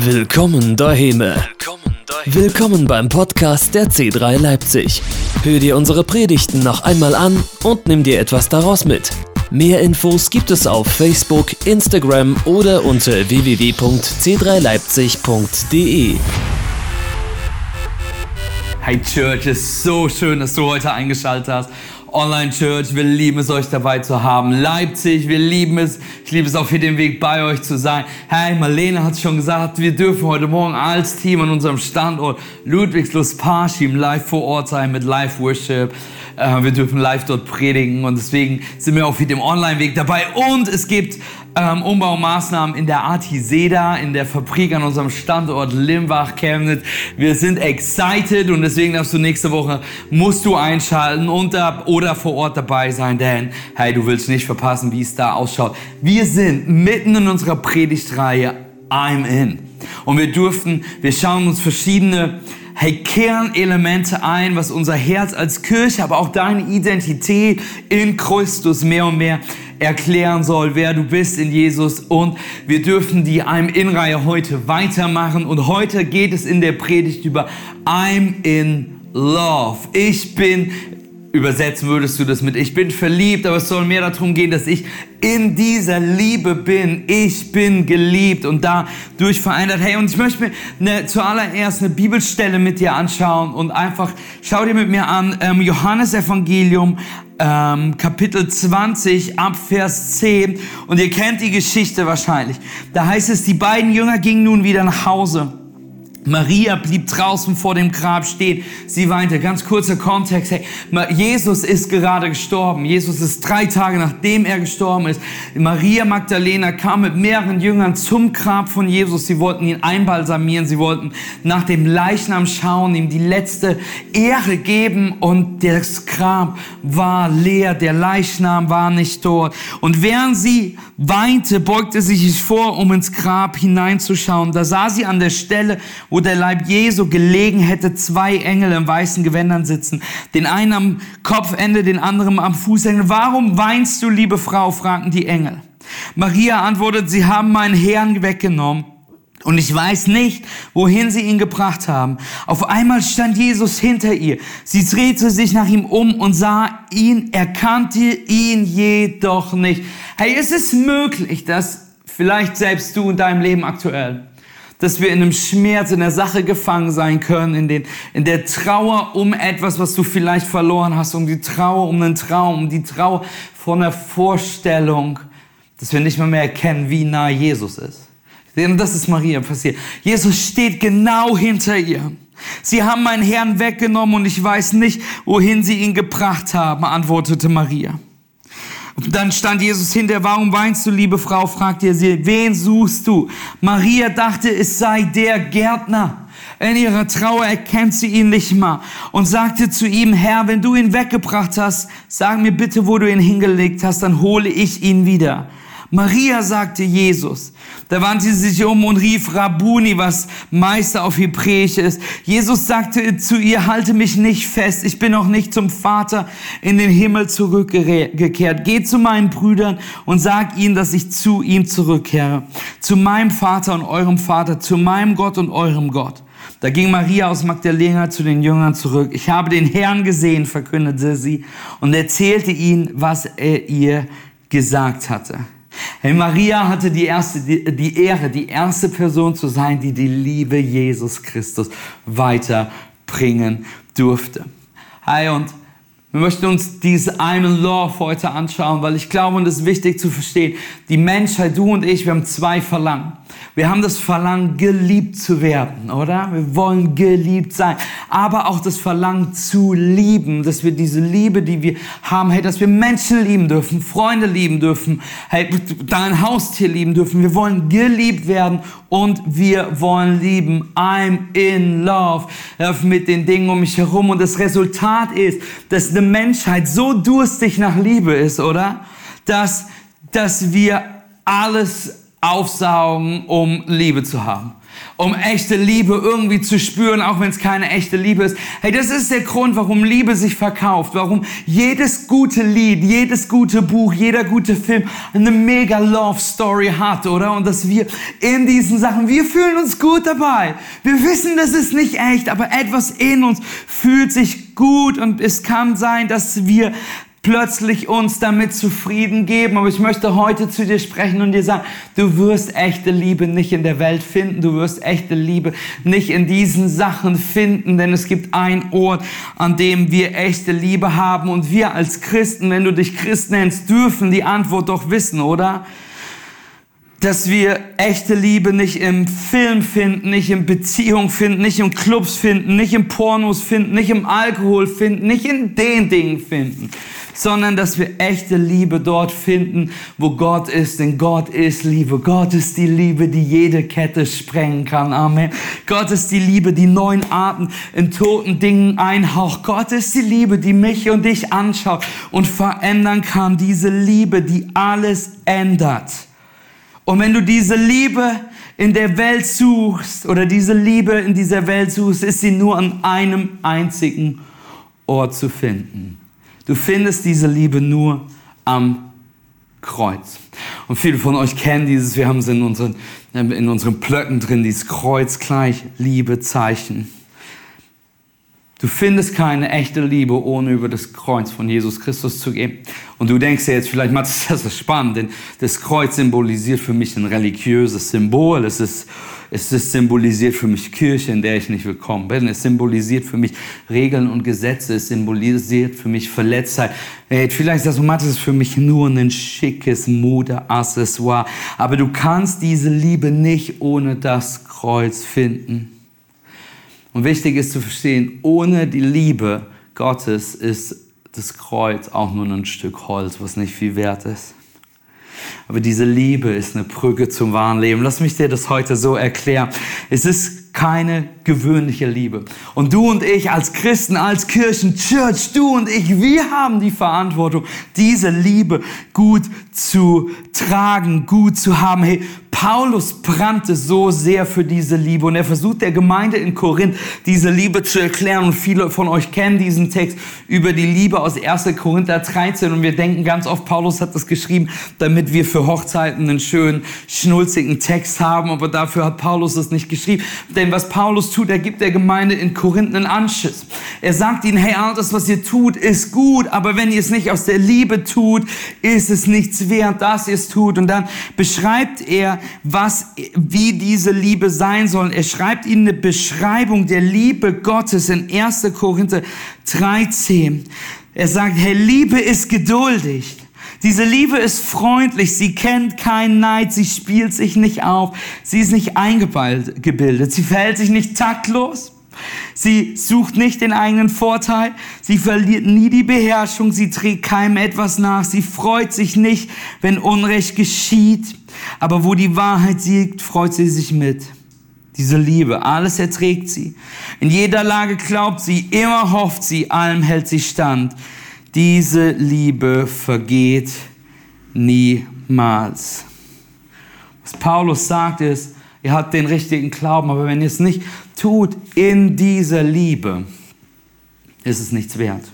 Willkommen daheim. Willkommen beim Podcast der C3 Leipzig. Hör dir unsere Predigten noch einmal an und nimm dir etwas daraus mit. Mehr Infos gibt es auf Facebook, Instagram oder unter www.c3leipzig.de. Hey Church, es ist so schön, dass du heute eingeschaltet hast. Online Church, wir lieben es, euch dabei zu haben. Leipzig, wir lieben es. Ich liebe es auch für den Weg bei euch zu sein. Hey, Marlene hat schon gesagt, wir dürfen heute Morgen als Team an unserem Standort Ludwigslust Parschim live vor Ort sein mit Live Worship. Äh, wir dürfen live dort predigen und deswegen sind wir auch für den Online-Weg dabei. Und es gibt ähm, Umbaumaßnahmen in der Artiseda, in der Fabrik an unserem Standort Limbach, Chemnitz. Wir sind excited und deswegen darfst du nächste Woche, musst du einschalten und da, oder vor Ort dabei sein, denn hey, du willst nicht verpassen, wie es da ausschaut. Wir sind mitten in unserer Predigtreihe I'm in. Und wir durften, wir schauen uns verschiedene hey, Kernelemente ein, was unser Herz als Kirche, aber auch deine Identität in Christus mehr und mehr erklären soll, wer du bist in Jesus. Und wir dürfen die I'm in-Reihe heute weitermachen. Und heute geht es in der Predigt über I'm in Love. Ich bin Übersetzen würdest du das mit Ich bin verliebt, aber es soll mehr darum gehen, dass ich in dieser Liebe bin. Ich bin geliebt und dadurch verändert. Hey, und ich möchte mir eine, zuallererst eine Bibelstelle mit dir anschauen und einfach schau dir mit mir an ähm, Johannes Evangelium ähm, Kapitel 20 ab Vers 10 und ihr kennt die Geschichte wahrscheinlich. Da heißt es, die beiden Jünger gingen nun wieder nach Hause. Maria blieb draußen vor dem Grab stehen. Sie weinte. Ganz kurzer Kontext. Hey, Jesus ist gerade gestorben. Jesus ist drei Tage nachdem er gestorben ist. Maria Magdalena kam mit mehreren Jüngern zum Grab von Jesus. Sie wollten ihn einbalsamieren. Sie wollten nach dem Leichnam schauen, ihm die letzte Ehre geben. Und das Grab war leer. Der Leichnam war nicht dort. Und während sie weinte, beugte sie sich vor, um ins Grab hineinzuschauen. Da sah sie an der Stelle, wo der Leib Jesu gelegen hätte, zwei Engel in weißen Gewändern sitzen. Den einen am Kopfende, den anderen am Fußende. Warum weinst du, liebe Frau? fragten die Engel. Maria antwortet, sie haben meinen Herrn weggenommen. Und ich weiß nicht, wohin sie ihn gebracht haben. Auf einmal stand Jesus hinter ihr. Sie drehte sich nach ihm um und sah ihn, erkannte ihn jedoch nicht. Hey, es ist möglich, dass vielleicht selbst du in deinem Leben aktuell dass wir in einem Schmerz, in der Sache gefangen sein können, in, den, in der Trauer um etwas, was du vielleicht verloren hast, um die Trauer um einen Traum, um die Trauer von einer Vorstellung, dass wir nicht mehr, mehr erkennen, wie nah Jesus ist. Denn das ist Maria passiert. Jesus steht genau hinter ihr. Sie haben meinen Herrn weggenommen und ich weiß nicht, wohin sie ihn gebracht haben, antwortete Maria. Dann stand Jesus hinter, warum weinst du, liebe Frau, fragte er sie, wen suchst du? Maria dachte, es sei der Gärtner. In ihrer Trauer erkennt sie ihn nicht mal und sagte zu ihm, Herr, wenn du ihn weggebracht hast, sag mir bitte, wo du ihn hingelegt hast, dann hole ich ihn wieder. Maria sagte Jesus. Da wandte sie sich um und rief Rabuni, was Meister auf Hebräisch ist. Jesus sagte zu ihr, halte mich nicht fest, ich bin noch nicht zum Vater in den Himmel zurückgekehrt. Geh zu meinen Brüdern und sag ihnen, dass ich zu ihm zurückkehre. Zu meinem Vater und eurem Vater, zu meinem Gott und eurem Gott. Da ging Maria aus Magdalena zu den Jüngern zurück. Ich habe den Herrn gesehen, verkündete sie und erzählte ihnen, was er ihr gesagt hatte. Hey, Maria hatte die, erste, die, die Ehre, die erste Person zu sein, die die Liebe Jesus Christus weiterbringen durfte. Hey, und wir möchten uns diese einen Love heute anschauen, weil ich glaube, und es ist wichtig zu verstehen, die Menschheit, du und ich, wir haben zwei Verlangen. Wir haben das Verlangen, geliebt zu werden, oder? Wir wollen geliebt sein. Aber auch das Verlangen zu lieben, dass wir diese Liebe, die wir haben, hey, dass wir Menschen lieben dürfen, Freunde lieben dürfen, hey, dein Haustier lieben dürfen. Wir wollen geliebt werden und wir wollen lieben. I'm in love mit den Dingen um mich herum. Und das Resultat ist, dass eine Menschheit so durstig nach Liebe ist, oder? Dass, dass wir alles aufsaugen, um Liebe zu haben um echte Liebe irgendwie zu spüren, auch wenn es keine echte Liebe ist. Hey, das ist der Grund, warum Liebe sich verkauft, warum jedes gute Lied, jedes gute Buch, jeder gute Film eine mega Love Story hat, oder? Und dass wir in diesen Sachen, wir fühlen uns gut dabei. Wir wissen, das ist nicht echt, aber etwas in uns fühlt sich gut und es kann sein, dass wir plötzlich uns damit zufrieden geben. Aber ich möchte heute zu dir sprechen und dir sagen, du wirst echte Liebe nicht in der Welt finden. Du wirst echte Liebe nicht in diesen Sachen finden, denn es gibt einen Ort, an dem wir echte Liebe haben. Und wir als Christen, wenn du dich Christ nennst, dürfen die Antwort doch wissen, oder? dass wir echte Liebe nicht im Film finden, nicht in Beziehung finden, nicht in Clubs finden, nicht in Pornos finden, nicht im Alkohol finden, nicht in den Dingen finden, sondern dass wir echte Liebe dort finden, wo Gott ist, denn Gott ist Liebe. Gott ist die Liebe, die jede Kette sprengen kann. Amen. Gott ist die Liebe, die neuen Arten in toten Dingen einhaucht. Gott ist die Liebe, die mich und dich anschaut und verändern kann. Diese Liebe, die alles ändert. Und wenn du diese Liebe in der Welt suchst oder diese Liebe in dieser Welt suchst, ist sie nur an einem einzigen Ort zu finden. Du findest diese Liebe nur am Kreuz. Und viele von euch kennen dieses, wir haben es in unseren, in unseren Plöcken drin, dieses Kreuz gleich Liebezeichen. Du findest keine echte Liebe, ohne über das Kreuz von Jesus Christus zu gehen. Und du denkst ja jetzt vielleicht, Matthias, das ist spannend, denn das Kreuz symbolisiert für mich ein religiöses Symbol. Es ist, es ist symbolisiert für mich Kirche, in der ich nicht willkommen bin. Es symbolisiert für mich Regeln und Gesetze. Es symbolisiert für mich Verletztheit. Hey, vielleicht sagst Matthias, ist für mich nur ein schickes Modeaccessoire. Aber du kannst diese Liebe nicht ohne das Kreuz finden. Und wichtig ist zu verstehen, ohne die Liebe Gottes ist das Kreuz auch nur ein Stück Holz, was nicht viel wert ist. Aber diese Liebe ist eine Brücke zum wahren Leben. Lass mich dir das heute so erklären. Es ist keine gewöhnliche Liebe. Und du und ich als Christen, als Kirchen, Church, du und ich, wir haben die Verantwortung, diese Liebe gut zu tragen, gut zu haben. Hey, Paulus brannte so sehr für diese Liebe und er versucht der Gemeinde in Korinth diese Liebe zu erklären und viele von euch kennen diesen Text über die Liebe aus 1. Korinther 13 und wir denken ganz oft, Paulus hat das geschrieben, damit wir für Hochzeiten einen schönen, schnulzigen Text haben, aber dafür hat Paulus das nicht geschrieben. Denn was Paulus tut, er gibt der Gemeinde in Korinth einen Anschiss. Er sagt ihnen, hey, all das, was ihr tut, ist gut, aber wenn ihr es nicht aus der Liebe tut, ist es nichts wert, dass ihr es tut. Und dann beschreibt er, was, wie diese Liebe sein soll. Er schreibt ihnen eine Beschreibung der Liebe Gottes in 1. Korinther 13. Er sagt, hey, Liebe ist geduldig. Diese Liebe ist freundlich, sie kennt keinen Neid, sie spielt sich nicht auf, sie ist nicht eingebildet, sie verhält sich nicht taktlos, sie sucht nicht den eigenen Vorteil, sie verliert nie die Beherrschung, sie trägt keinem etwas nach, sie freut sich nicht, wenn Unrecht geschieht, aber wo die Wahrheit siegt, freut sie sich mit. Diese Liebe, alles erträgt sie. In jeder Lage glaubt sie, immer hofft sie, allem hält sie stand. Diese Liebe vergeht niemals. Was Paulus sagt ist, ihr habt den richtigen Glauben, aber wenn ihr es nicht tut in dieser Liebe, ist es nichts wert.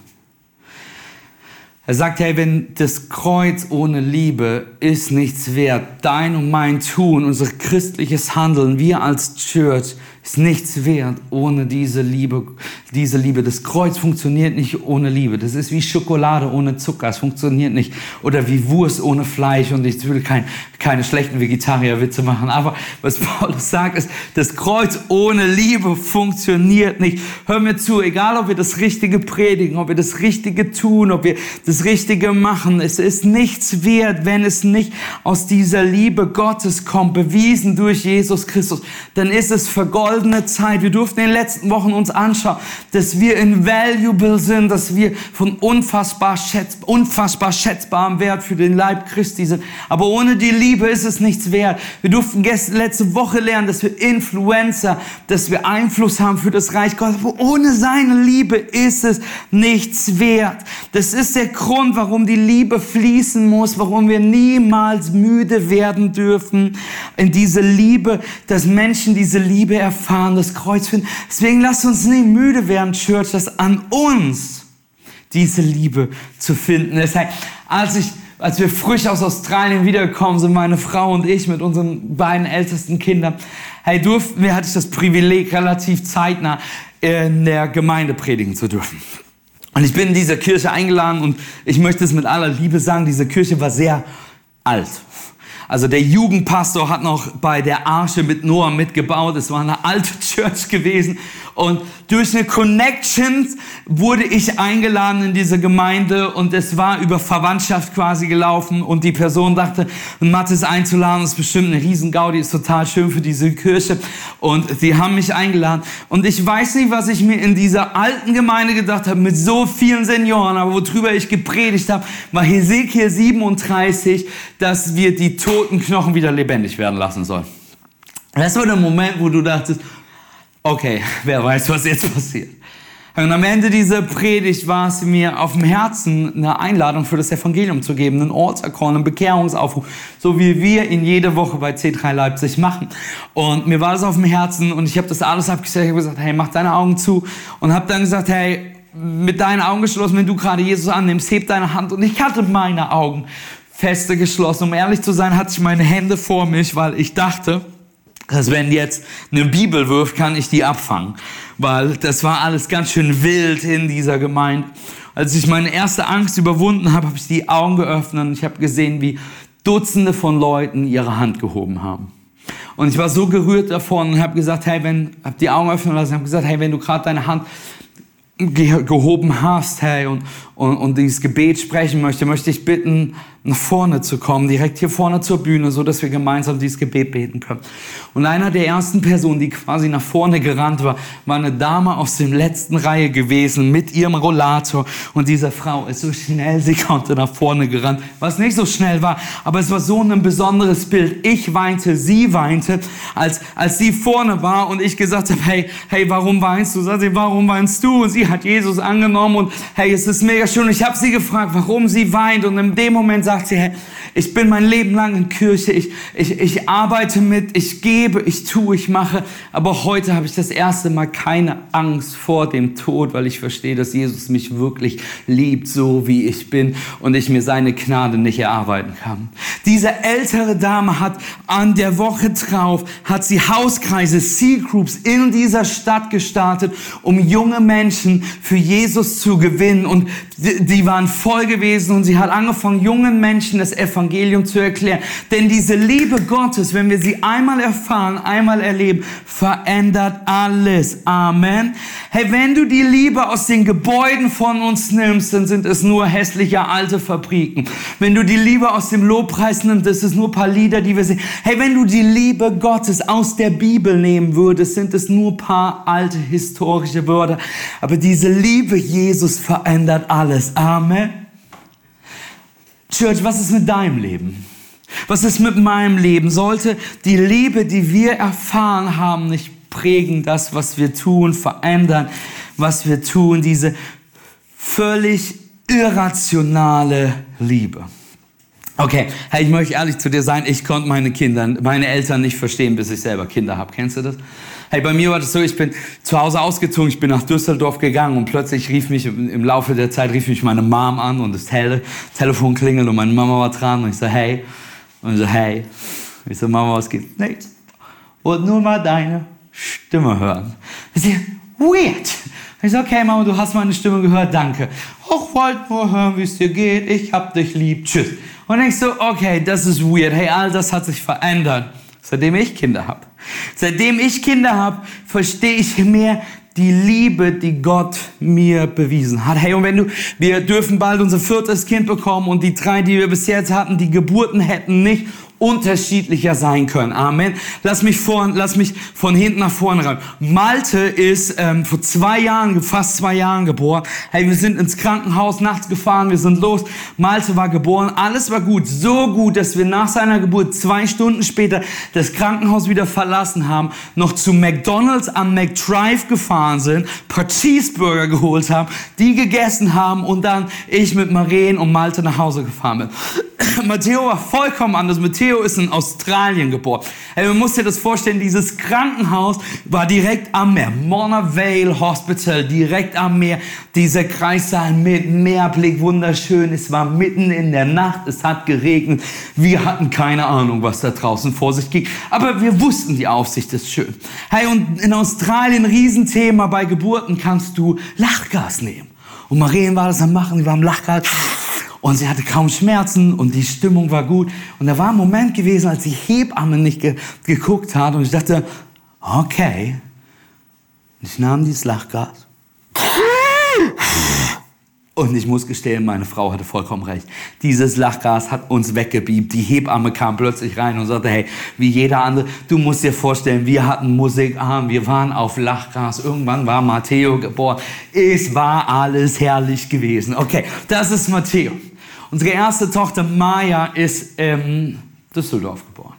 Er sagt, hey, wenn das Kreuz ohne Liebe ist nichts wert, dein und mein Tun, unser christliches Handeln, wir als Church ist nichts wert ohne diese Liebe. Diese Liebe. Das Kreuz funktioniert nicht ohne Liebe. Das ist wie Schokolade ohne Zucker. Es funktioniert nicht. Oder wie Wurst ohne Fleisch. Und ich will kein, keine schlechten Vegetarierwitze machen. Aber was Paulus sagt, ist, das Kreuz ohne Liebe funktioniert nicht. Hör mir zu, egal ob wir das Richtige predigen, ob wir das Richtige tun, ob wir das Richtige machen. Es ist nichts wert, wenn es nicht aus dieser Liebe Gottes kommt, bewiesen durch Jesus Christus. Dann ist es vergoldet goldene Zeit. Wir durften in den letzten Wochen uns anschauen, dass wir invaluable sind, dass wir von unfassbar, schätz, unfassbar schätzbarem Wert für den Leib Christi sind. Aber ohne die Liebe ist es nichts wert. Wir durften letzte Woche lernen, dass wir Influencer, dass wir Einfluss haben für das Reich Gottes. Aber ohne seine Liebe ist es nichts wert. Das ist der Grund, warum die Liebe fließen muss, warum wir niemals müde werden dürfen in diese Liebe, dass Menschen diese Liebe erfahren, das Kreuz finden. Deswegen lasst uns nicht müde werden, Church, das an uns diese Liebe zu finden. Deshalb, als ich als wir frisch aus Australien wiedergekommen sind, meine Frau und ich mit unseren beiden ältesten Kindern, hey, durften wir, hatte ich das Privileg, relativ zeitnah in der Gemeinde predigen zu dürfen. Und ich bin in dieser Kirche eingeladen und ich möchte es mit aller Liebe sagen, diese Kirche war sehr alt. Also der Jugendpastor hat noch bei der Arche mit Noah mitgebaut. Es war eine alte Church gewesen. Und durch eine Connection wurde ich eingeladen in diese Gemeinde. Und es war über Verwandtschaft quasi gelaufen. Und die Person dachte, Mathis einzuladen ist bestimmt eine Riesengaudi, ist total schön für diese Kirche. Und sie haben mich eingeladen. Und ich weiß nicht, was ich mir in dieser alten Gemeinde gedacht habe mit so vielen Senioren, aber worüber ich gepredigt habe, war Hesekiel 37, dass wir die toten Knochen wieder lebendig werden lassen sollen. Das war der Moment, wo du dachtest, okay, wer weiß, was jetzt passiert. Und am Ende dieser Predigt war es mir auf dem Herzen, eine Einladung für das Evangelium zu geben, einen Ortserkorn, einen Bekehrungsaufruf, so wie wir ihn jede Woche bei C3 Leipzig machen. Und mir war das auf dem Herzen und ich habe das alles abgestellt. Ich habe gesagt, hey, mach deine Augen zu und habe dann gesagt, hey, mit deinen Augen geschlossen, wenn du gerade Jesus annimmst, heb deine Hand. Und ich hatte meine Augen feste geschlossen. Um ehrlich zu sein, hatte ich meine Hände vor mich, weil ich dachte, dass wenn jetzt eine Bibel wirft, kann ich die abfangen. Weil das war alles ganz schön wild in dieser Gemeinde. Als ich meine erste Angst überwunden habe, habe ich die Augen geöffnet und ich habe gesehen, wie Dutzende von Leuten ihre Hand gehoben haben. Und ich war so gerührt davon und habe gesagt, hey, wenn, habe die Augen öffnen lassen, habe gesagt, hey, wenn du gerade deine Hand gehoben hast, hey, und, und, und dieses Gebet sprechen möchte, möchte ich bitten, nach vorne zu kommen, direkt hier vorne zur Bühne, so dass wir gemeinsam dieses Gebet beten können. Und einer der ersten Personen, die quasi nach vorne gerannt war, war eine Dame aus dem letzten Reihe gewesen mit ihrem Rollator. Und diese Frau ist so schnell sie konnte nach vorne gerannt, was nicht so schnell war, aber es war so ein besonderes Bild. Ich weinte, sie weinte, als, als sie vorne war und ich gesagt habe, hey, hey, warum weinst du? Sagt sie, warum weinst du? Und sie hat Jesus angenommen und hey, es ist mega schön. Ich habe sie gefragt, warum sie weint und in dem Moment sagt sie, hey, ich bin mein Leben lang in Kirche, ich, ich, ich arbeite mit, ich gebe, ich tue, ich mache, aber heute habe ich das erste Mal keine Angst vor dem Tod, weil ich verstehe, dass Jesus mich wirklich liebt, so wie ich bin und ich mir seine Gnade nicht erarbeiten kann. Diese ältere Dame hat an der Woche drauf, hat sie Hauskreise, Sea-Groups in dieser Stadt gestartet, um junge Menschen für Jesus zu gewinnen und die, die waren voll gewesen und sie hat angefangen, jungen Menschen das Evangelium zu erklären. Denn diese Liebe Gottes, wenn wir sie einmal erfahren, einmal erleben, verändert alles. Amen. Hey, wenn du die Liebe aus den Gebäuden von uns nimmst, dann sind es nur hässliche alte Fabriken. Wenn du die Liebe aus dem Lobpreis nimmst, ist es nur ein paar Lieder, die wir sehen. Hey, wenn du die Liebe Gottes aus der Bibel nehmen würdest, sind es nur ein paar alte historische Wörter. Aber diese Liebe Jesus verändert alles. Amen. Church, was ist mit deinem Leben? Was ist mit meinem Leben? Sollte die Liebe, die wir erfahren haben, nicht prägen, das, was wir tun, verändern, was wir tun, diese völlig irrationale Liebe. Okay, hey, ich möchte ehrlich zu dir sein, ich konnte meine Kinder, meine Eltern nicht verstehen, bis ich selber Kinder habe. Kennst du das? Hey, bei mir war das so, ich bin zu Hause ausgezogen, ich bin nach Düsseldorf gegangen und plötzlich rief mich, im Laufe der Zeit rief mich meine Mom an und das Tele Telefon klingelt und meine Mama war dran und ich so, hey. Und ich so, hey. Ich so, Mama, was geht? Nichts. Und nur mal deine Stimme hören. Ich so, weird. Ich so, okay, Mama, du hast meine Stimme gehört, danke. Ich wollte nur hören, wie es dir geht, ich hab dich lieb, tschüss. Und ich so, okay, das ist weird. Hey, all das hat sich verändert, seitdem ich Kinder habe. Seitdem ich Kinder habe, verstehe ich mehr die Liebe, die Gott mir bewiesen hat. Hey, und wenn du, wir dürfen bald unser viertes Kind bekommen und die drei, die wir bis jetzt hatten, die Geburten hätten nicht unterschiedlicher sein können. Amen. Lass mich, vor, lass mich von hinten nach vorne rein. Malte ist ähm, vor zwei Jahren, fast zwei Jahren geboren. Hey, wir sind ins Krankenhaus nachts gefahren, wir sind los. Malte war geboren, alles war gut. So gut, dass wir nach seiner Geburt zwei Stunden später das Krankenhaus wieder verlassen haben, noch zu McDonalds am McDrive gefahren sind, paar Cheeseburger geholt haben, die gegessen haben und dann ich mit Maren und Malte nach Hause gefahren bin. Matteo war vollkommen anders. Matteo ist in Australien geboren. Hey, man muss sich das vorstellen, dieses Krankenhaus war direkt am Meer. Mona Vale Hospital, direkt am Meer. Dieser Kreissaal mit Meerblick, wunderschön. Es war mitten in der Nacht, es hat geregnet. Wir hatten keine Ahnung, was da draußen vor sich ging. Aber wir wussten, die Aufsicht ist schön. Hey, und in Australien, Riesenthema, bei Geburten kannst du Lachgas nehmen. Und Marien war das am Machen, die war am Lachgas und sie hatte kaum Schmerzen und die Stimmung war gut. Und da war ein Moment gewesen, als die Hebamme nicht ge geguckt hat und ich dachte, okay. Und ich nahm dieses Lachgas. Und ich muss gestehen, meine Frau hatte vollkommen recht. Dieses Lachgas hat uns weggebiebt. Die Hebamme kam plötzlich rein und sagte, hey, wie jeder andere, du musst dir vorstellen, wir hatten Musik an, wir waren auf Lachgas. Irgendwann war Matteo geboren. Es war alles herrlich gewesen. Okay, das ist Matteo. Unsere erste Tochter Maya ist in Düsseldorf geboren.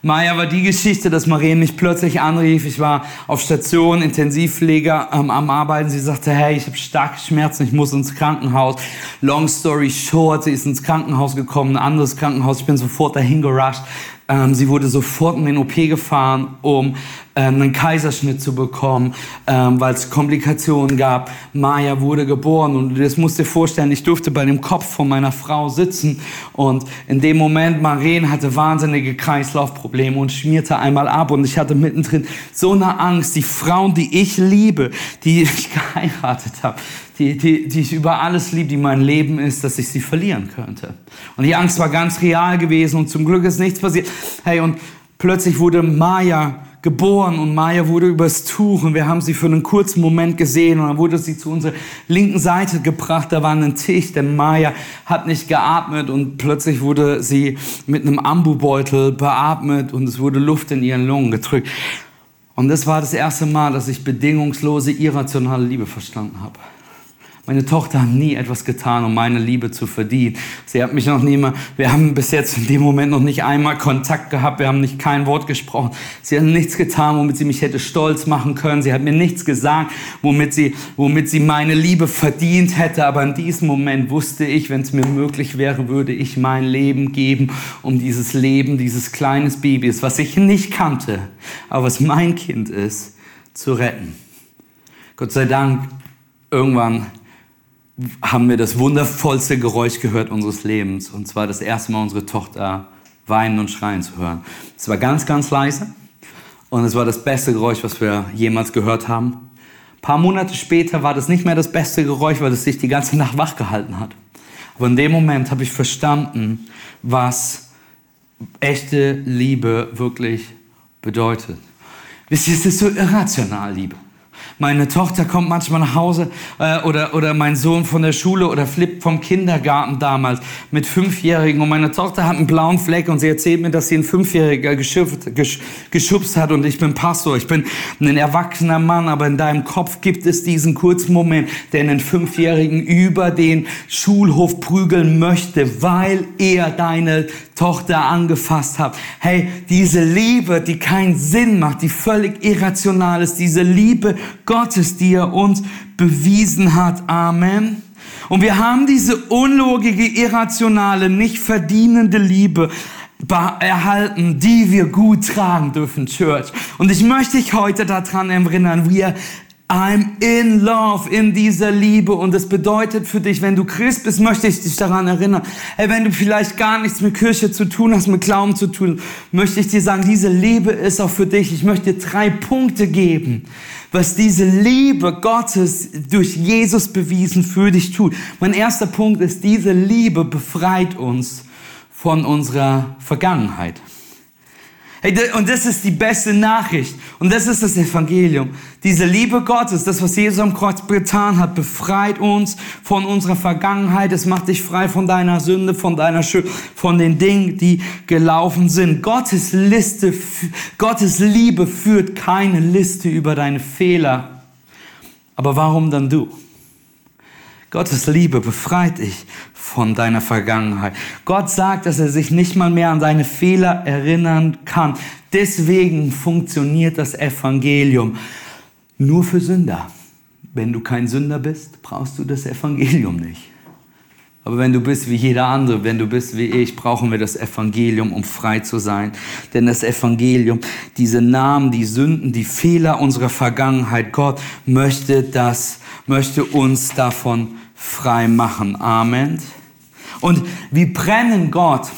Maya war die Geschichte, dass Marien mich plötzlich anrief. Ich war auf Station, Intensivpfleger ähm, am Arbeiten. Sie sagte, hey, ich habe starke Schmerzen, ich muss ins Krankenhaus. Long story short, sie ist ins Krankenhaus gekommen, ein anderes Krankenhaus. Ich bin sofort dahin gerusht. Ähm, sie wurde sofort in den OP gefahren, um ähm, einen Kaiserschnitt zu bekommen, ähm, weil es Komplikationen gab. Maya wurde geboren und das musst dir vorstellen, ich durfte bei dem Kopf von meiner Frau sitzen und in dem Moment, Maren hatte wahnsinnige Kreislaufprobleme und schmierte einmal ab und ich hatte mittendrin so eine Angst, die Frauen, die ich liebe, die ich geheiratet habe, die, die, die ich über alles liebe, die mein Leben ist, dass ich sie verlieren könnte. Und die Angst war ganz real gewesen und zum Glück ist nichts passiert. Hey, und plötzlich wurde Maya geboren und Maya wurde übers Tuch und wir haben sie für einen kurzen Moment gesehen und dann wurde sie zu unserer linken Seite gebracht, da war ein Tisch, denn Maya hat nicht geatmet und plötzlich wurde sie mit einem Ambubeutel beatmet und es wurde Luft in ihren Lungen gedrückt. Und das war das erste Mal, dass ich bedingungslose, irrationale Liebe verstanden habe. Meine Tochter hat nie etwas getan, um meine Liebe zu verdienen. Sie hat mich noch nie mal, wir haben bis jetzt in dem Moment noch nicht einmal Kontakt gehabt, wir haben nicht kein Wort gesprochen. Sie hat nichts getan, womit sie mich hätte stolz machen können. Sie hat mir nichts gesagt, womit sie, womit sie meine Liebe verdient hätte. Aber in diesem Moment wusste ich, wenn es mir möglich wäre, würde ich mein Leben geben, um dieses Leben dieses kleines Babys, was ich nicht kannte, aber was mein Kind ist, zu retten. Gott sei Dank, irgendwann haben wir das wundervollste Geräusch gehört unseres Lebens. Und zwar das erste Mal unsere Tochter weinen und schreien zu hören. Es war ganz, ganz leise. Und es war das beste Geräusch, was wir jemals gehört haben. Ein paar Monate später war das nicht mehr das beste Geräusch, weil es sich die ganze Nacht wach gehalten hat. Aber in dem Moment habe ich verstanden, was echte Liebe wirklich bedeutet. Wisst ihr, es ist so irrational, Liebe. Meine Tochter kommt manchmal nach Hause äh, oder, oder mein Sohn von der Schule oder flippt vom Kindergarten damals mit Fünfjährigen. Und meine Tochter hat einen blauen Fleck und sie erzählt mir, dass sie einen Fünfjähriger geschubst, gesch, geschubst hat. Und ich bin Pastor, ich bin ein erwachsener Mann, aber in deinem Kopf gibt es diesen kurzen Moment, der einen Fünfjährigen über den Schulhof prügeln möchte, weil er deine Tochter angefasst hat. Hey, diese Liebe, die keinen Sinn macht, die völlig irrational ist, diese Liebe Gottes, die er uns bewiesen hat. Amen. Und wir haben diese unlogige, irrationale, nicht verdienende Liebe erhalten, die wir gut tragen dürfen, Church. Und ich möchte dich heute daran erinnern, wir I'm in love, in dieser Liebe. Und das bedeutet für dich, wenn du Christ bist, möchte ich dich daran erinnern. Hey, wenn du vielleicht gar nichts mit Kirche zu tun hast, mit Glauben zu tun, möchte ich dir sagen, diese Liebe ist auch für dich. Ich möchte dir drei Punkte geben, was diese Liebe Gottes durch Jesus bewiesen für dich tut. Mein erster Punkt ist, diese Liebe befreit uns von unserer Vergangenheit. Und das ist die beste Nachricht. Und das ist das Evangelium. Diese Liebe Gottes, das, was Jesus am Kreuz getan hat, befreit uns von unserer Vergangenheit. Es macht dich frei von deiner Sünde, von deiner Schuld, von den Dingen, die gelaufen sind. Gottes Liste, Gottes Liebe führt keine Liste über deine Fehler. Aber warum dann du? Gottes Liebe befreit dich von deiner Vergangenheit. Gott sagt, dass er sich nicht mal mehr an seine Fehler erinnern kann. Deswegen funktioniert das Evangelium nur für Sünder. Wenn du kein Sünder bist, brauchst du das Evangelium nicht. Aber wenn du bist wie jeder andere, wenn du bist wie ich, brauchen wir das Evangelium, um frei zu sein. Denn das Evangelium, diese Namen, die Sünden, die Fehler unserer Vergangenheit, Gott möchte das, möchte uns davon frei machen. Amen. Und wie brennen Gott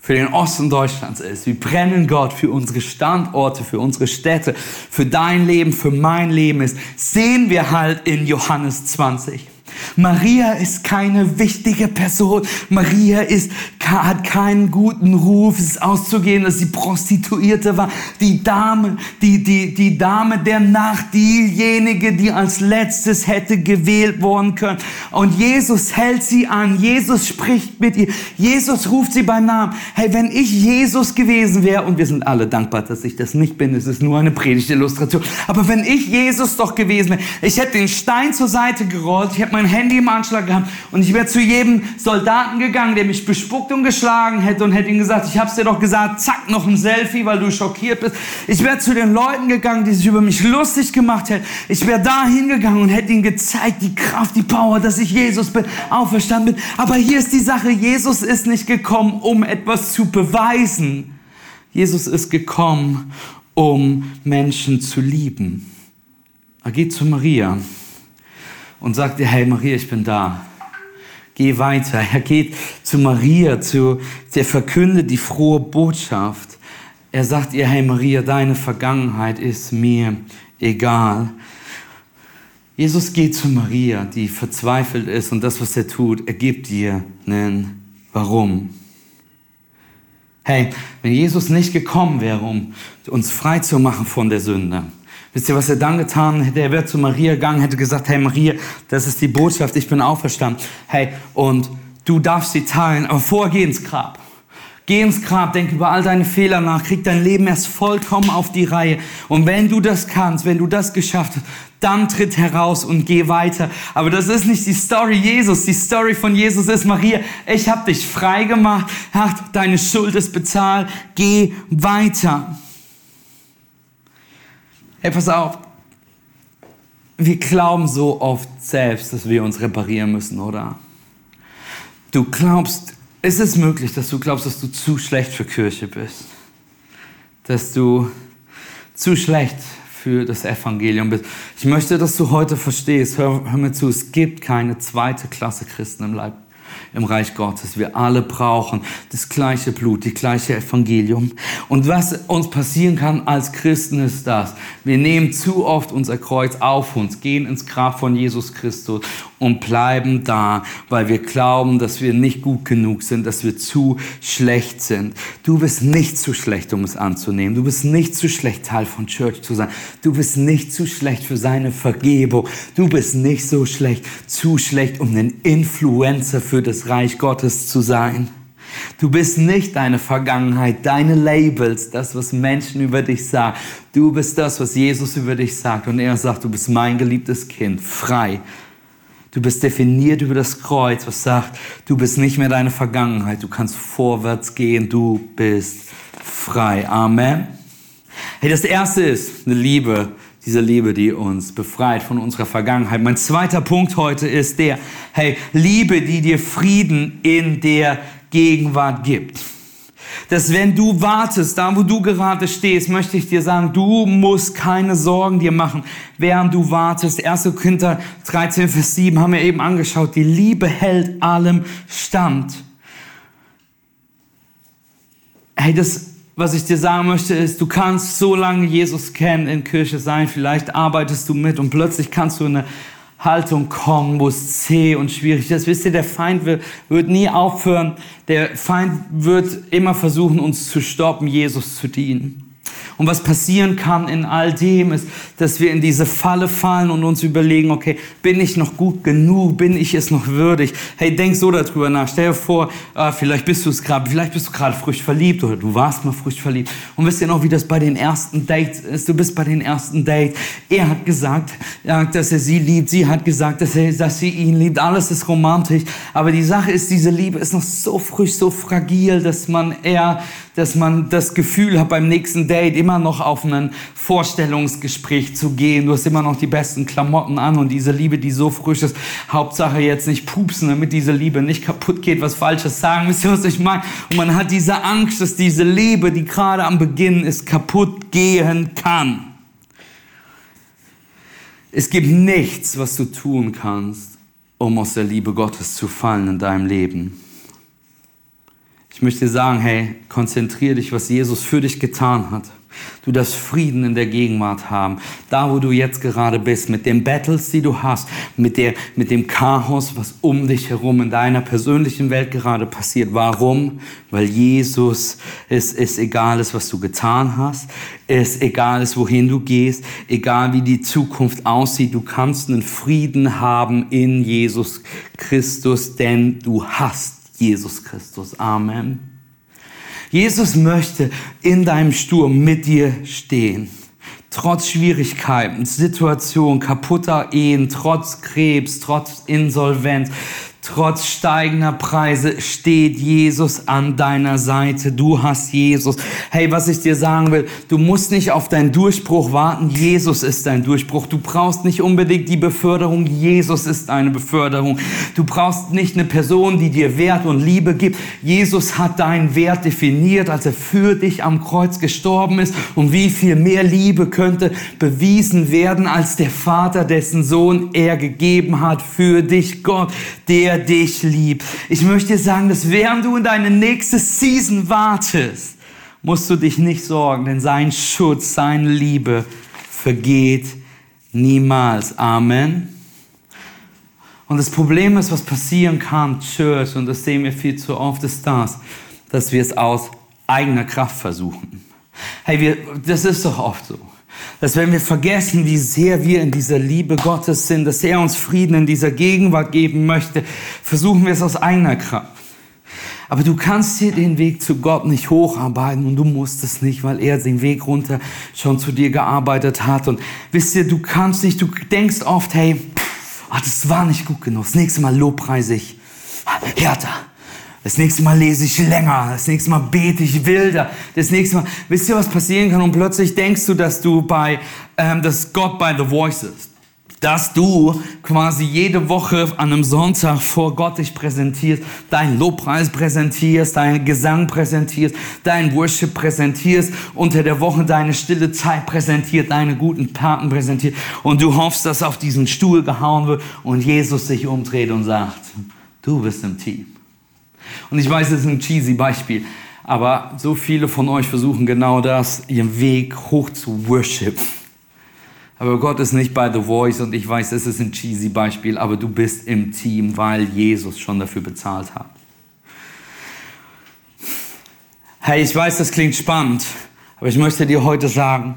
für den Osten Deutschlands ist, wie brennen Gott für unsere Standorte, für unsere Städte, für dein Leben, für mein Leben ist, sehen wir halt in Johannes 20. Maria ist keine wichtige Person. Maria ist, hat keinen guten Ruf. Es ist auszugehen, dass sie Prostituierte war. Die Dame, die, die, die Dame der Nacht, diejenige, die als letztes hätte gewählt worden können. Und Jesus hält sie an. Jesus spricht mit ihr. Jesus ruft sie beim Namen. Hey, wenn ich Jesus gewesen wäre, und wir sind alle dankbar, dass ich das nicht bin, es ist nur eine Predigtillustration. Aber wenn ich Jesus doch gewesen wäre, ich hätte den Stein zur Seite gerollt, ich hätte mein Handy im Anschlag gehabt und ich wäre zu jedem Soldaten gegangen, der mich bespuckt und geschlagen hätte und hätte ihm gesagt, ich hab's dir doch gesagt, zack, noch ein Selfie, weil du schockiert bist. Ich wäre zu den Leuten gegangen, die sich über mich lustig gemacht hätten. Ich wäre da hingegangen und hätte ihnen gezeigt, die Kraft, die Power, dass ich Jesus bin, auferstanden bin. Aber hier ist die Sache, Jesus ist nicht gekommen, um etwas zu beweisen. Jesus ist gekommen, um Menschen zu lieben. Er geht zu Maria und sagt ihr, hey Maria, ich bin da. Geh weiter. Er geht zu Maria, zu, der verkündet die frohe Botschaft. Er sagt ihr, hey Maria, deine Vergangenheit ist mir egal. Jesus geht zu Maria, die verzweifelt ist und das, was er tut, er gibt ihr einen Warum. Hey, wenn Jesus nicht gekommen wäre, um uns frei zu machen von der Sünde, Wisst ihr, was er dann getan hätte? Er wäre zu Maria gegangen, hätte gesagt, hey Maria, das ist die Botschaft, ich bin auferstanden. Hey, und du darfst sie teilen, aber vorher geh ins Grab. Geh ins Grab, denk über all deine Fehler nach, krieg dein Leben erst vollkommen auf die Reihe. Und wenn du das kannst, wenn du das geschafft hast, dann tritt heraus und geh weiter. Aber das ist nicht die Story Jesus. Die Story von Jesus ist, Maria, ich habe dich frei gemacht, deine Schuld ist bezahlt, geh weiter. Hey, pass auf. Wir glauben so oft selbst, dass wir uns reparieren müssen, oder? Du glaubst, ist es möglich, dass du glaubst, dass du zu schlecht für Kirche bist? Dass du zu schlecht für das Evangelium bist. Ich möchte, dass du heute verstehst, hör, hör mir zu, es gibt keine zweite Klasse Christen im Leib im Reich Gottes. Wir alle brauchen das gleiche Blut, die gleiche Evangelium. Und was uns passieren kann als Christen ist das. Wir nehmen zu oft unser Kreuz auf uns, gehen ins Grab von Jesus Christus und bleiben da, weil wir glauben, dass wir nicht gut genug sind, dass wir zu schlecht sind. Du bist nicht zu schlecht, um es anzunehmen. Du bist nicht zu schlecht, Teil von Church zu sein. Du bist nicht zu schlecht für seine Vergebung. Du bist nicht so schlecht, zu schlecht, um ein Influencer für das Reich Gottes zu sein. Du bist nicht deine Vergangenheit, deine Labels, das, was Menschen über dich sagen. Du bist das, was Jesus über dich sagt. Und er sagt, du bist mein geliebtes Kind, frei Du bist definiert über das Kreuz, was sagt, du bist nicht mehr deine Vergangenheit, du kannst vorwärts gehen, du bist frei. Amen. Hey, das erste ist eine Liebe, diese Liebe, die uns befreit von unserer Vergangenheit. Mein zweiter Punkt heute ist der, hey, Liebe, die dir Frieden in der Gegenwart gibt dass wenn du wartest, da wo du gerade stehst, möchte ich dir sagen, du musst keine Sorgen dir machen, während du wartest. 1. Korinther 13, Vers 7 haben wir eben angeschaut. Die Liebe hält allem stand. Hey, das, was ich dir sagen möchte, ist, du kannst so lange Jesus kennen in Kirche sein, vielleicht arbeitest du mit und plötzlich kannst du eine Haltung kommen, wo es zäh und schwierig ist. Wisst ihr, der Feind wird, wird nie aufhören. Der Feind wird immer versuchen, uns zu stoppen, Jesus zu dienen. Und was passieren kann in all dem ist, dass wir in diese Falle fallen und uns überlegen, okay, bin ich noch gut genug? Bin ich es noch würdig? Hey, denk so darüber nach. Stell dir vor, äh, vielleicht bist du es gerade, vielleicht bist du gerade frisch verliebt oder du warst mal frisch verliebt. Und wisst ihr noch, wie das bei den ersten Dates ist? Du bist bei den ersten Dates. Er hat gesagt, ja, dass er sie liebt. Sie hat gesagt, dass, er, dass sie ihn liebt. Alles ist romantisch. Aber die Sache ist, diese Liebe ist noch so frisch, so fragil, dass man eher dass man das Gefühl hat, beim nächsten Date immer noch auf ein Vorstellungsgespräch zu gehen. Du hast immer noch die besten Klamotten an und diese Liebe, die so frisch ist. Hauptsache jetzt nicht pupsen, damit diese Liebe nicht kaputt geht, was Falsches sagen. Wisst ihr, was ich meine? Und man hat diese Angst, dass diese Liebe, die gerade am Beginn ist, kaputt gehen kann. Es gibt nichts, was du tun kannst, um aus der Liebe Gottes zu fallen in deinem Leben. Ich möchte dir sagen, hey, konzentriere dich, was Jesus für dich getan hat. Du darfst Frieden in der Gegenwart haben. Da, wo du jetzt gerade bist, mit den Battles, die du hast, mit, der, mit dem Chaos, was um dich herum in deiner persönlichen Welt gerade passiert. Warum? Weil Jesus, es ist egal ist, was du getan hast. Es egal ist, wohin du gehst. Egal wie die Zukunft aussieht. Du kannst einen Frieden haben in Jesus Christus, denn du hast Jesus Christus. Amen. Jesus möchte in deinem Sturm mit dir stehen. Trotz Schwierigkeiten, Situationen, kaputter Ehen, trotz Krebs, trotz Insolvenz, Trotz steigender Preise steht Jesus an deiner Seite. Du hast Jesus. Hey, was ich dir sagen will, du musst nicht auf deinen Durchbruch warten. Jesus ist dein Durchbruch. Du brauchst nicht unbedingt die Beförderung. Jesus ist deine Beförderung. Du brauchst nicht eine Person, die dir Wert und Liebe gibt. Jesus hat deinen Wert definiert, als er für dich am Kreuz gestorben ist. Und wie viel mehr Liebe könnte bewiesen werden als der Vater, dessen Sohn er gegeben hat für dich, Gott, der dich liebt. Ich möchte dir sagen, dass während du in deine nächste Season wartest, musst du dich nicht sorgen, denn sein Schutz, seine Liebe vergeht niemals. Amen. Und das Problem ist, was passieren kann, Church, und das sehen wir viel zu oft, ist das, dass wir es aus eigener Kraft versuchen. Hey, wir, das ist doch oft so dass wenn wir vergessen, wie sehr wir in dieser Liebe Gottes sind, dass er uns Frieden in dieser Gegenwart geben möchte, versuchen wir es aus eigener Kraft. Aber du kannst hier den Weg zu Gott nicht hocharbeiten und du musst es nicht, weil er den Weg runter schon zu dir gearbeitet hat. Und wisst ihr, du kannst nicht, du denkst oft, hey, oh, das war nicht gut genug. Das nächste Mal lobpreise ich härter. Das nächste Mal lese ich länger, das nächste Mal bete ich wilder, das nächste Mal, wisst ihr, was passieren kann? Und plötzlich denkst du, dass du bei, ähm, dass Gott bei The Voice ist. Dass du quasi jede Woche an einem Sonntag vor Gott dich präsentierst, deinen Lobpreis präsentierst, deinen Gesang präsentierst, deinen Worship präsentierst, unter der Woche deine stille Zeit präsentiert, deine guten Taten präsentiert und du hoffst, dass auf diesen Stuhl gehauen wird und Jesus sich umdreht und sagt, du bist im Team. Und ich weiß, das ist ein cheesy Beispiel, aber so viele von euch versuchen genau das, ihren Weg hoch zu Worship. Aber Gott ist nicht bei The Voice und ich weiß, das ist ein cheesy Beispiel, aber du bist im Team, weil Jesus schon dafür bezahlt hat. Hey, ich weiß, das klingt spannend, aber ich möchte dir heute sagen,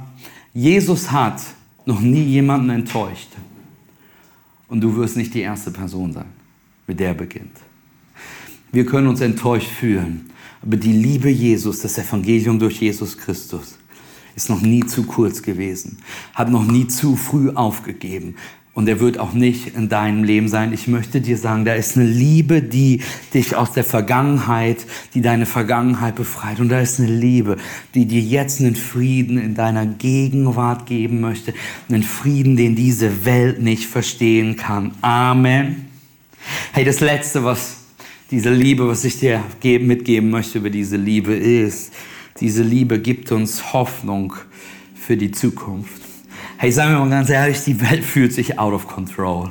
Jesus hat noch nie jemanden enttäuscht. Und du wirst nicht die erste Person sein, mit der er beginnt. Wir können uns enttäuscht fühlen, aber die Liebe Jesus, das Evangelium durch Jesus Christus, ist noch nie zu kurz gewesen, hat noch nie zu früh aufgegeben. Und er wird auch nicht in deinem Leben sein. Ich möchte dir sagen, da ist eine Liebe, die dich aus der Vergangenheit, die deine Vergangenheit befreit. Und da ist eine Liebe, die dir jetzt einen Frieden in deiner Gegenwart geben möchte. Einen Frieden, den diese Welt nicht verstehen kann. Amen. Hey, das Letzte, was diese Liebe, was ich dir mitgeben möchte über diese Liebe ist, diese Liebe gibt uns Hoffnung für die Zukunft. Hey, sagen wir mal ganz ehrlich, die Welt fühlt sich out of control.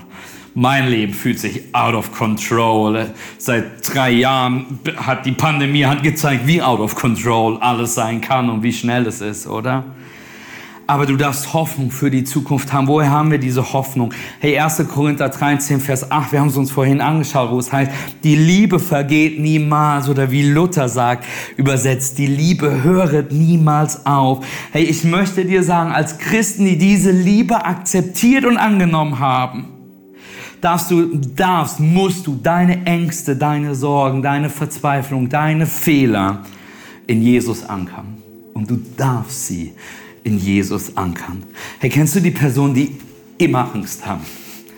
Mein Leben fühlt sich out of control. Seit drei Jahren hat die Pandemie hat gezeigt, wie out of control alles sein kann und wie schnell es ist, oder? Aber du darfst Hoffnung für die Zukunft haben. Woher haben wir diese Hoffnung? Hey, 1. Korinther 13, Vers 8, wir haben es uns vorhin angeschaut, wo es heißt, die Liebe vergeht niemals oder wie Luther sagt, übersetzt, die Liebe höret niemals auf. Hey, ich möchte dir sagen, als Christen, die diese Liebe akzeptiert und angenommen haben, darfst du, darfst, musst du deine Ängste, deine Sorgen, deine Verzweiflung, deine Fehler in Jesus ankern. Und du darfst sie in Jesus ankern. Hey, kennst du die Person, die immer Angst haben?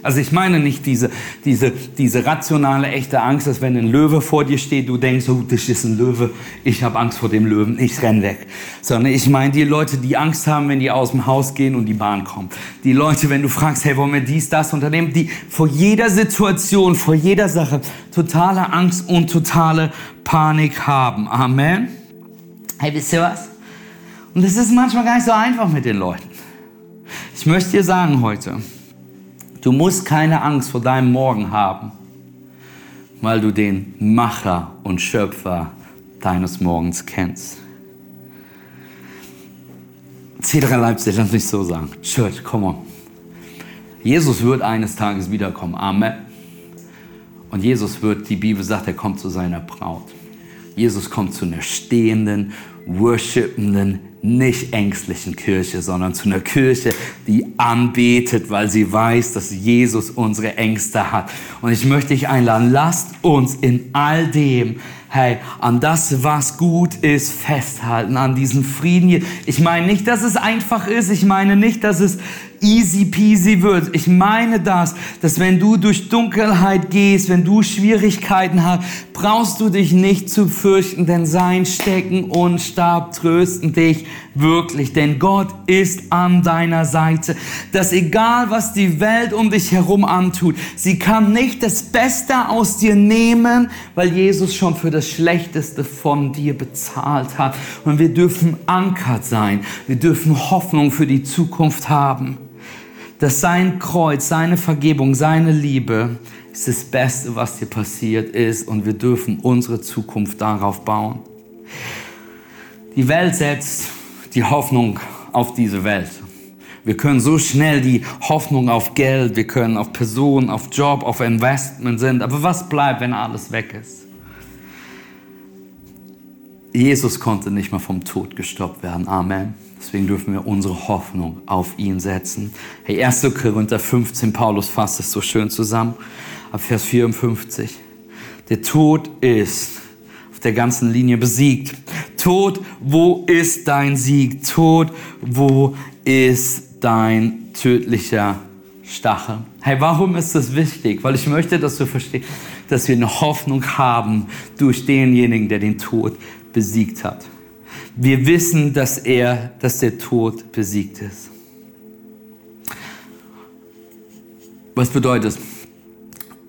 Also ich meine nicht diese, diese, diese rationale, echte Angst, dass wenn ein Löwe vor dir steht, du denkst, oh, das ist ein Löwe, ich habe Angst vor dem Löwen, ich renn weg. Sondern ich meine die Leute, die Angst haben, wenn die aus dem Haus gehen und die Bahn kommt. Die Leute, wenn du fragst, hey, wollen wir dies, das unternehmen, die vor jeder Situation, vor jeder Sache totale Angst und totale Panik haben. Amen. Hey, wisst ihr was? Und es ist manchmal gar nicht so einfach mit den Leuten. Ich möchte dir sagen heute, Du musst keine Angst vor deinem Morgen haben, weil du den Macher und Schöpfer deines Morgens kennst. C3 Leipzig, lass mich so sagen. Church, come on. Jesus wird eines Tages wiederkommen. Amen. Und Jesus wird, die Bibel sagt, er kommt zu seiner Braut. Jesus kommt zu einer stehenden, worshipenden, nicht ängstlichen Kirche, sondern zu einer Kirche, die anbetet, weil sie weiß, dass Jesus unsere Ängste hat. Und ich möchte dich einladen, lasst uns in all dem, hey, an das, was gut ist, festhalten, an diesen Frieden hier. Ich meine nicht, dass es einfach ist, ich meine nicht, dass es easy peasy wird. Ich meine das, dass wenn du durch Dunkelheit gehst, wenn du Schwierigkeiten hast, brauchst du dich nicht zu fürchten, denn sein Stecken und Stab trösten dich wirklich, denn Gott ist an deiner Seite. Dass egal, was die Welt um dich herum antut, sie kann nicht das Beste aus dir nehmen, weil Jesus schon für das Schlechteste von dir bezahlt hat. Und wir dürfen ankert sein. Wir dürfen Hoffnung für die Zukunft haben dass sein Kreuz, seine Vergebung, seine Liebe ist das Beste, was dir passiert ist und wir dürfen unsere Zukunft darauf bauen. Die Welt setzt die Hoffnung auf diese Welt. Wir können so schnell die Hoffnung auf Geld, wir können auf Personen, auf Job, auf Investment sind. Aber was bleibt, wenn alles weg ist? Jesus konnte nicht mal vom Tod gestoppt werden. Amen. Deswegen dürfen wir unsere Hoffnung auf ihn setzen. Hey, 1. Korinther 15, Paulus fasst es so schön zusammen, ab Vers 54. Der Tod ist auf der ganzen Linie besiegt. Tod, wo ist dein Sieg? Tod, wo ist dein tödlicher Stachel? Hey, warum ist das wichtig? Weil ich möchte, dass du verstehst, dass wir eine Hoffnung haben durch denjenigen, der den Tod besiegt hat. Wir wissen, dass er, dass der Tod besiegt ist. Was bedeutet es?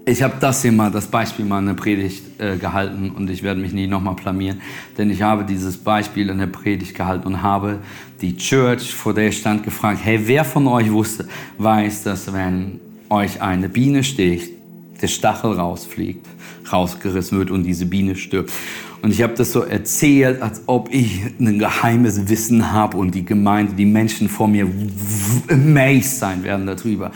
Ich habe das hier mal, das Beispiel mal in der Predigt äh, gehalten und ich werde mich nie nochmal blamieren, denn ich habe dieses Beispiel in der Predigt gehalten und habe die Church, vor der ich stand, gefragt, hey, wer von euch wusste, weiß, dass wenn euch eine Biene sticht, der Stachel rausfliegt, rausgerissen wird und diese Biene stirbt. Und ich habe das so erzählt, als ob ich ein geheimes Wissen habe und die Gemeinde, die Menschen vor mir amazed sein werden darüber.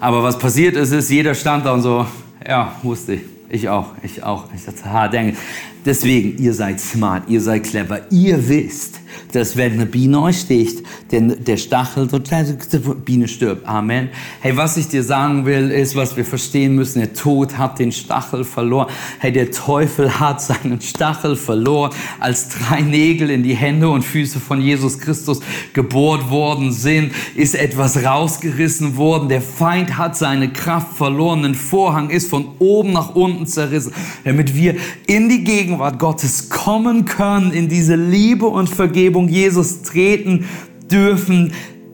Aber was passiert ist, ist, jeder stand da und so, ja, wusste ich. Ich auch, ich auch. Ich dachte, ha, denke. Deswegen, ihr seid smart, ihr seid clever, ihr wisst, dass wenn eine Biene euch sticht, der, der Stachel, die Biene stirbt. Amen. Hey, was ich dir sagen will, ist, was wir verstehen müssen, der Tod hat den Stachel verloren. Hey, der Teufel hat seinen Stachel verloren, als drei Nägel in die Hände und Füße von Jesus Christus gebohrt worden sind, ist etwas rausgerissen worden. Der Feind hat seine Kraft verloren. Ein Vorhang ist von oben nach unten zerrissen, damit wir in die Gegend Gegenwart Gottes kommen können, in diese Liebe und Vergebung Jesus treten dürfen,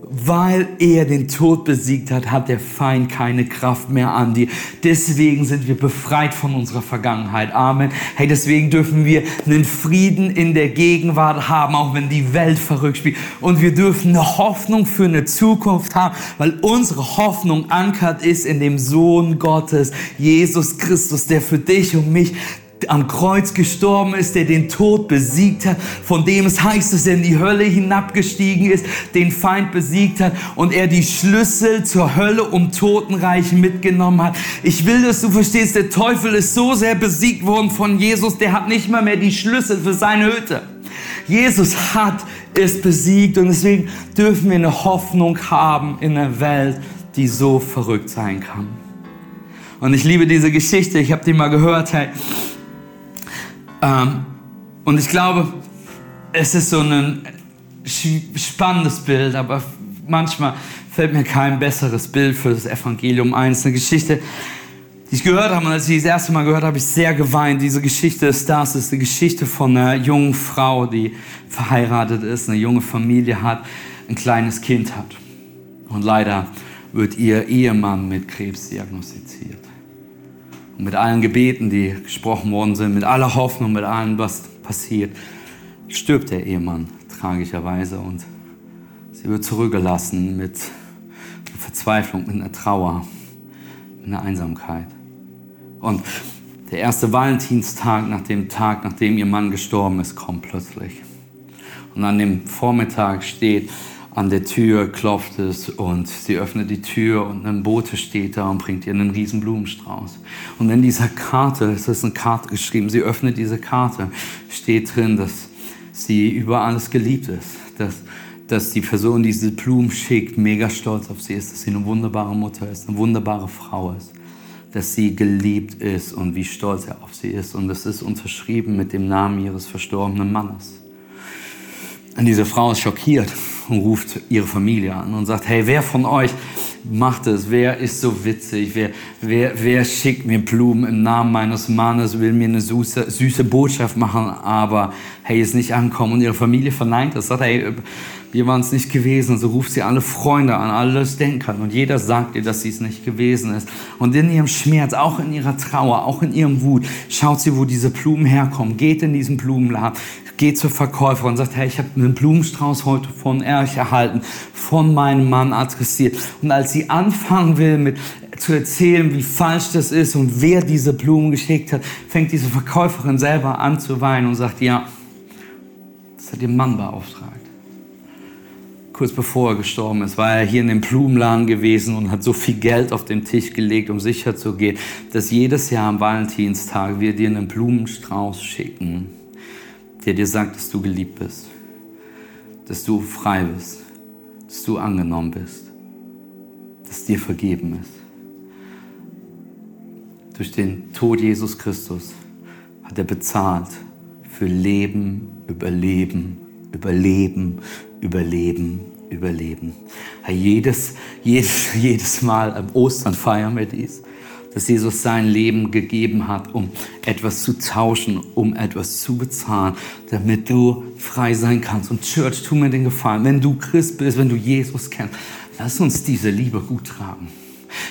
weil er den Tod besiegt hat, hat der Feind keine Kraft mehr an dir. Deswegen sind wir befreit von unserer Vergangenheit. Amen. Hey, deswegen dürfen wir einen Frieden in der Gegenwart haben, auch wenn die Welt verrückt spielt. Und wir dürfen eine Hoffnung für eine Zukunft haben, weil unsere Hoffnung ankert ist in dem Sohn Gottes, Jesus Christus, der für dich und mich am Kreuz gestorben ist, der den Tod besiegt hat, von dem es heißt, dass er in die Hölle hinabgestiegen ist, den Feind besiegt hat und er die Schlüssel zur Hölle und Totenreich mitgenommen hat. Ich will, dass du verstehst, der Teufel ist so sehr besiegt worden von Jesus, der hat nicht mal mehr die Schlüssel für seine Hütte. Jesus hat es besiegt und deswegen dürfen wir eine Hoffnung haben in einer Welt, die so verrückt sein kann. Und ich liebe diese Geschichte, ich habe die mal gehört. Hey. Ähm, und ich glaube, es ist so ein spannendes Bild, aber manchmal fällt mir kein besseres Bild für das Evangelium ein. Es ist eine Geschichte, die ich gehört habe und als ich das erste Mal gehört habe, habe ich sehr geweint. Diese Geschichte ist das, ist die Geschichte von einer jungen Frau, die verheiratet ist, eine junge Familie hat, ein kleines Kind hat. Und leider wird ihr Ehemann mit Krebs diagnostiziert. Und mit allen Gebeten, die gesprochen worden sind, mit aller Hoffnung, mit allem, was passiert, stirbt der Ehemann tragischerweise und sie wird zurückgelassen mit einer Verzweiflung, mit einer Trauer, mit einer Einsamkeit. Und der erste Valentinstag nach dem Tag, nachdem ihr Mann gestorben ist, kommt plötzlich. Und an dem Vormittag steht an der Tür, klopft es und sie öffnet die Tür und ein Bote steht da und bringt ihr einen riesen Blumenstrauß. Und in dieser Karte, es ist eine Karte geschrieben, sie öffnet diese Karte, steht drin, dass sie über alles geliebt ist, dass, dass die Person, die diese Blumen schickt, mega stolz auf sie ist, dass sie eine wunderbare Mutter ist, eine wunderbare Frau ist dass sie geliebt ist und wie stolz er auf sie ist. Und das ist unterschrieben mit dem Namen ihres verstorbenen Mannes. Und diese Frau ist schockiert und ruft ihre Familie an und sagt, hey, wer von euch macht es? Wer ist so witzig? Wer, wer, wer schickt mir Blumen im Namen meines Mannes, will mir eine süße, süße Botschaft machen, aber hey, ist nicht ankommen. Und ihre Familie verneint das, sagt, hey, wir waren es nicht gewesen. Und so ruft sie alle Freunde an, alle das denken kann. Und jeder sagt ihr, dass sie es nicht gewesen ist. Und in ihrem Schmerz, auch in ihrer Trauer, auch in ihrem Wut, schaut sie, wo diese Blumen herkommen, geht in diesen Blumenladen, geht zur Verkäuferin und sagt, hey, ich habe einen Blumenstrauß heute von Erich erhalten, von meinem Mann adressiert. Und als sie anfangen will mit zu erzählen, wie falsch das ist und wer diese Blumen geschickt hat, fängt diese Verkäuferin selber an zu weinen und sagt, ja, das hat ihr Mann beauftragt kurz bevor er gestorben ist, war er hier in dem Blumenladen gewesen und hat so viel Geld auf den Tisch gelegt, um sicher zu gehen, dass jedes Jahr am Valentinstag wir dir einen Blumenstrauß schicken, der dir sagt, dass du geliebt bist, dass du frei bist, dass du angenommen bist, dass dir vergeben ist. Durch den Tod Jesus Christus hat er bezahlt für Leben, Überleben, Überleben, Überleben, Überleben. Jedes, jedes, jedes Mal am Ostern feiern wir dies, dass Jesus sein Leben gegeben hat, um etwas zu tauschen, um etwas zu bezahlen, damit du frei sein kannst. Und Church, tu mir den Gefallen, wenn du Christ bist, wenn du Jesus kennst, lass uns diese Liebe gut tragen.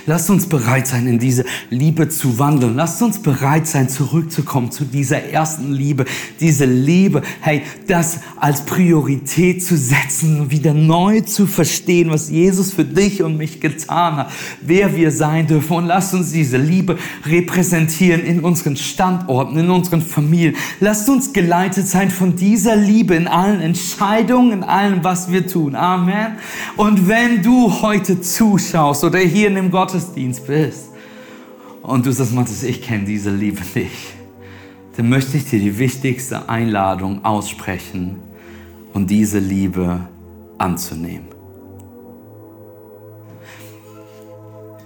Lasst uns bereit sein, in diese Liebe zu wandeln. Lasst uns bereit sein, zurückzukommen zu dieser ersten Liebe. Diese Liebe, hey, das als Priorität zu setzen, wieder neu zu verstehen, was Jesus für dich und mich getan hat, wer wir sein dürfen. Und lasst uns diese Liebe repräsentieren in unseren Standorten, in unseren Familien. Lasst uns geleitet sein von dieser Liebe in allen Entscheidungen, in allem, was wir tun. Amen. Und wenn du heute zuschaust oder hier in dem Gottesdienst bist und du sagst, Matthias, ich kenne diese Liebe nicht, dann möchte ich dir die wichtigste Einladung aussprechen und diese Liebe anzunehmen.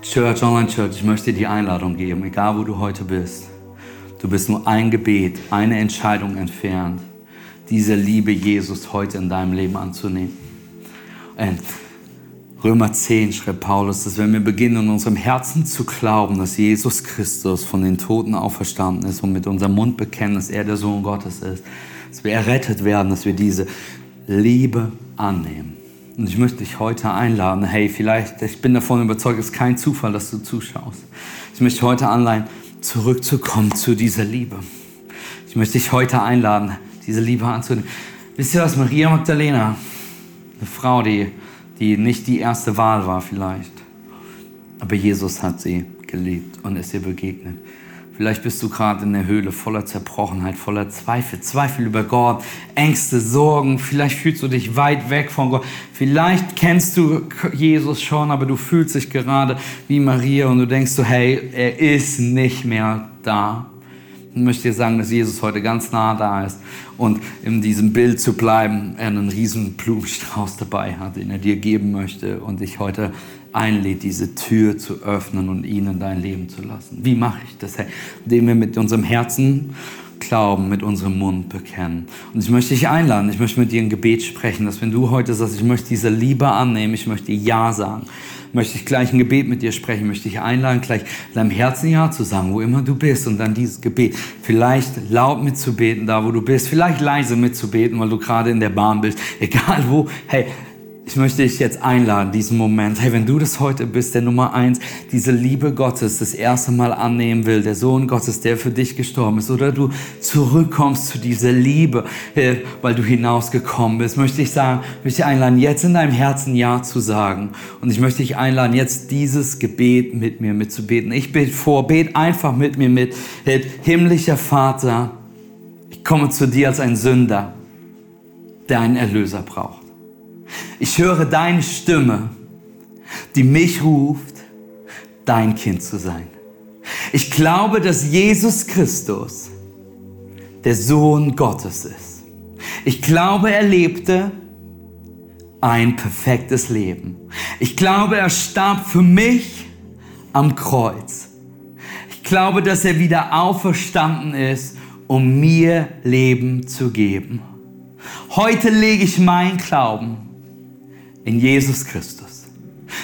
Church, Online Church, ich möchte dir die Einladung geben, egal wo du heute bist. Du bist nur ein Gebet, eine Entscheidung entfernt, diese Liebe Jesus heute in deinem Leben anzunehmen. Und Römer 10 schreibt Paulus, dass wenn wir beginnen, in unserem Herzen zu glauben, dass Jesus Christus von den Toten auferstanden ist und mit unserem Mund bekennen, dass er der Sohn Gottes ist, dass wir errettet werden, dass wir diese Liebe annehmen. Und ich möchte dich heute einladen, hey, vielleicht, ich bin davon überzeugt, es ist kein Zufall, dass du zuschaust. Ich möchte heute anleihen, zurückzukommen zu dieser Liebe. Ich möchte dich heute einladen, diese Liebe anzunehmen. Wisst ihr was, Maria Magdalena, eine Frau, die die nicht die erste Wahl war vielleicht. Aber Jesus hat sie geliebt und ist ihr begegnet. Vielleicht bist du gerade in der Höhle voller Zerbrochenheit, voller Zweifel, Zweifel über Gott, Ängste, Sorgen. Vielleicht fühlst du dich weit weg von Gott. Vielleicht kennst du Jesus schon, aber du fühlst dich gerade wie Maria und du denkst so, hey, er ist nicht mehr da. Ich möchte dir sagen, dass Jesus heute ganz nah da ist und in diesem Bild zu bleiben, er einen riesen Blumenstrauß dabei hat, den er dir geben möchte und dich heute einlädt, diese Tür zu öffnen und ihn in dein Leben zu lassen. Wie mache ich das? Indem wir mit unserem Herzen glauben, mit unserem Mund bekennen. Und ich möchte dich einladen, ich möchte mit dir ein Gebet sprechen, dass wenn du heute sagst, ich möchte diese Liebe annehmen, ich möchte Ja sagen, möchte ich gleich ein Gebet mit dir sprechen, möchte ich einladen, gleich deinem Herzen Ja zu sagen, wo immer du bist und dann dieses Gebet. Vielleicht laut mitzubeten, da wo du bist, vielleicht leise mitzubeten, weil du gerade in der Bahn bist, egal wo. Hey, ich möchte dich jetzt einladen, diesen Moment. Hey, wenn du das heute bist, der Nummer eins, diese Liebe Gottes das erste Mal annehmen will, der Sohn Gottes, der für dich gestorben ist, oder du zurückkommst zu dieser Liebe, weil du hinausgekommen bist, möchte ich sagen, möchte ich einladen, jetzt in deinem Herzen Ja zu sagen. Und ich möchte dich einladen, jetzt dieses Gebet mit mir mitzubeten. Ich bete vor, bet einfach mit mir mit. Himmlischer Vater, ich komme zu dir als ein Sünder, der einen Erlöser braucht. Ich höre deine Stimme, die mich ruft, dein Kind zu sein. Ich glaube, dass Jesus Christus der Sohn Gottes ist. Ich glaube, er lebte ein perfektes Leben. Ich glaube, er starb für mich am Kreuz. Ich glaube, dass er wieder auferstanden ist, um mir Leben zu geben. Heute lege ich mein Glauben in Jesus Christus.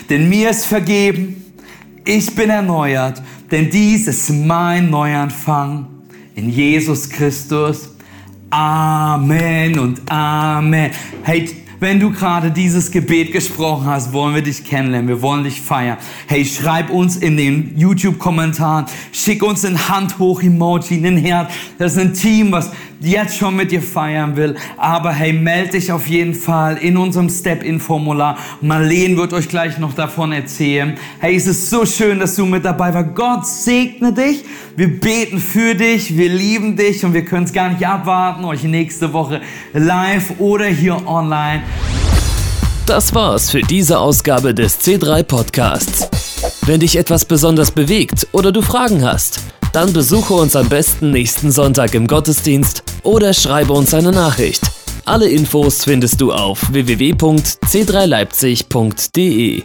Denn mir ist vergeben, ich bin erneuert, denn dies ist mein Neuanfang in Jesus Christus. Amen und Amen. Hey, wenn du gerade dieses Gebet gesprochen hast, wollen wir dich kennenlernen, wir wollen dich feiern. Hey, schreib uns in den YouTube-Kommentaren, schick uns ein Hand hoch Emoji, ein Herz. Das ist ein Team, was jetzt schon mit dir feiern will. Aber hey, melde dich auf jeden Fall in unserem Step-In-Formular. Marlene wird euch gleich noch davon erzählen. Hey, es ist so schön, dass du mit dabei warst. Gott segne dich. Wir beten für dich. Wir lieben dich und wir können es gar nicht abwarten, euch nächste Woche live oder hier online. Das war's für diese Ausgabe des C3 Podcasts. Wenn dich etwas besonders bewegt oder du Fragen hast, dann besuche uns am besten nächsten Sonntag im Gottesdienst oder schreibe uns eine Nachricht. Alle Infos findest du auf www.c3leipzig.de.